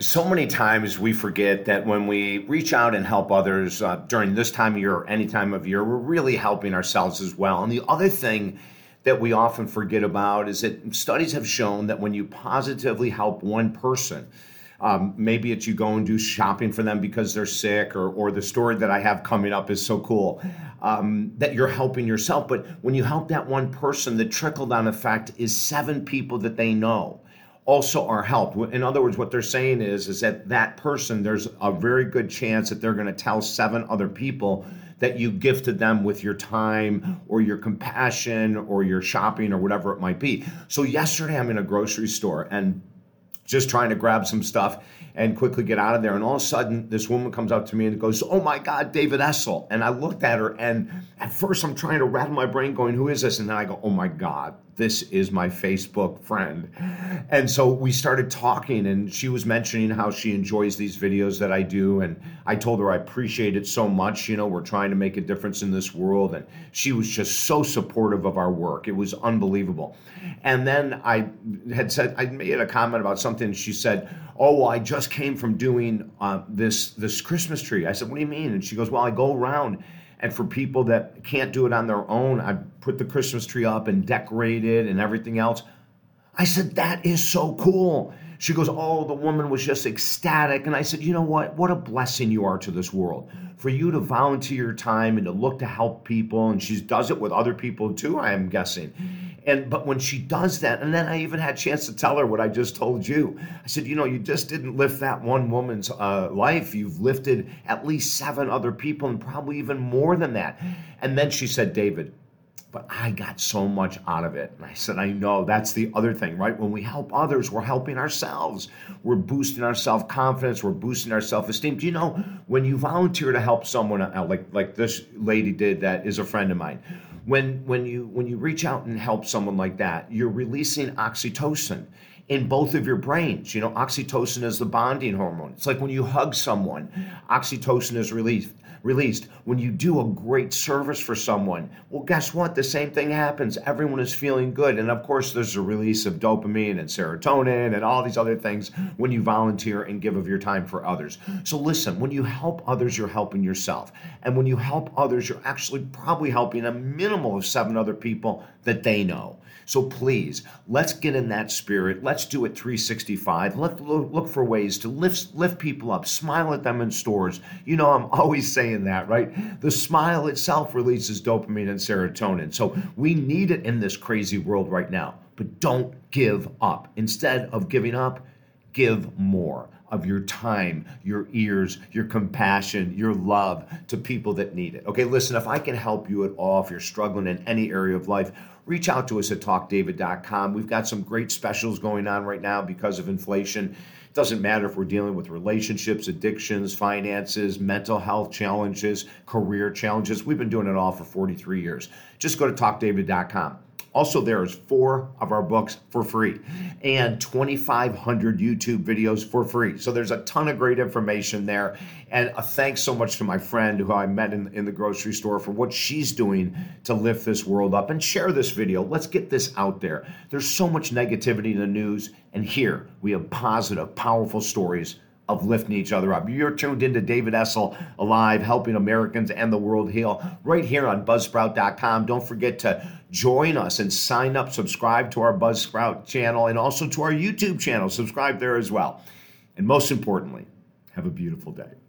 so many times we forget that when we reach out and help others uh, during this time of year or any time of year, we're really helping ourselves as well. And the other thing that we often forget about is that studies have shown that when you positively help one person, um, maybe it's you go and do shopping for them because they're sick, or, or the story that I have coming up is so cool um, that you're helping yourself. But when you help that one person, the trickle down effect is seven people that they know also are helped. In other words, what they're saying is, is that that person, there's a very good chance that they're going to tell seven other people that you gifted them with your time or your compassion or your shopping or whatever it might be. So yesterday I'm in a grocery store and just trying to grab some stuff and quickly get out of there. And all of a sudden, this woman comes up to me and goes, Oh my God, David Essel. And I looked at her, and at first, I'm trying to rattle my brain, going, Who is this? And then I go, Oh my God, this is my Facebook friend. And so we started talking, and she was mentioning how she enjoys these videos that I do. And I told her I appreciate it so much. You know, we're trying to make a difference in this world. And she was just so supportive of our work. It was unbelievable. And then I had said, I made a comment about something. She said, Oh, well, I just came from doing uh, this, this Christmas tree. I said, What do you mean? And she goes, Well, I go around and for people that can't do it on their own, I put the Christmas tree up and decorate it and everything else. I said, That is so cool. She goes, Oh, the woman was just ecstatic. And I said, You know what? What a blessing you are to this world. For you to volunteer your time and to look to help people. And she does it with other people too, I am guessing. And but when she does that, and then I even had a chance to tell her what I just told you. I said, you know, you just didn't lift that one woman's uh, life. You've lifted at least seven other people, and probably even more than that. And then she said, David, but I got so much out of it. And I said, I know that's the other thing, right? When we help others, we're helping ourselves. We're boosting our self confidence. We're boosting our self esteem. Do you know when you volunteer to help someone, uh, like like this lady did, that is a friend of mine when when you when you reach out and help someone like that you're releasing oxytocin in both of your brains. You know oxytocin is the bonding hormone. It's like when you hug someone oxytocin is released released. When you do a great service for someone, well, guess what? The same thing happens. Everyone is feeling good. And of course, there's a release of dopamine and serotonin and all these other things when you volunteer and give of your time for others. So listen, when you help others, you're helping yourself. And when you help others, you're actually probably helping a minimal of seven other people that they know. So please, let's get in that spirit. Let's do it 365. Let, look for ways to lift, lift people up, smile at them in stores. You know, I'm always saying that, right? The smile itself releases dopamine and serotonin. So we need it in this crazy world right now. But don't give up. Instead of giving up, give more of your time, your ears, your compassion, your love to people that need it. Okay, listen, if I can help you at all, if you're struggling in any area of life, reach out to us at talkdavid.com. We've got some great specials going on right now because of inflation. It doesn't matter if we're dealing with relationships, addictions, finances, mental health challenges, career challenges. We've been doing it all for 43 years. Just go to talkdavid.com. Also, there's four of our books for free and 2,500 YouTube videos for free. So there's a ton of great information there. And thanks so much to my friend who I met in, in the grocery store for what she's doing to lift this world up and share this video. Let's get this out there. There's so much negativity in the news, and here we have positive, powerful stories of lifting each other up. You're tuned into David Essel Alive, helping Americans and the world heal, right here on Buzzsprout.com. Don't forget to join us and sign up, subscribe to our Buzzsprout channel, and also to our YouTube channel. Subscribe there as well. And most importantly, have a beautiful day.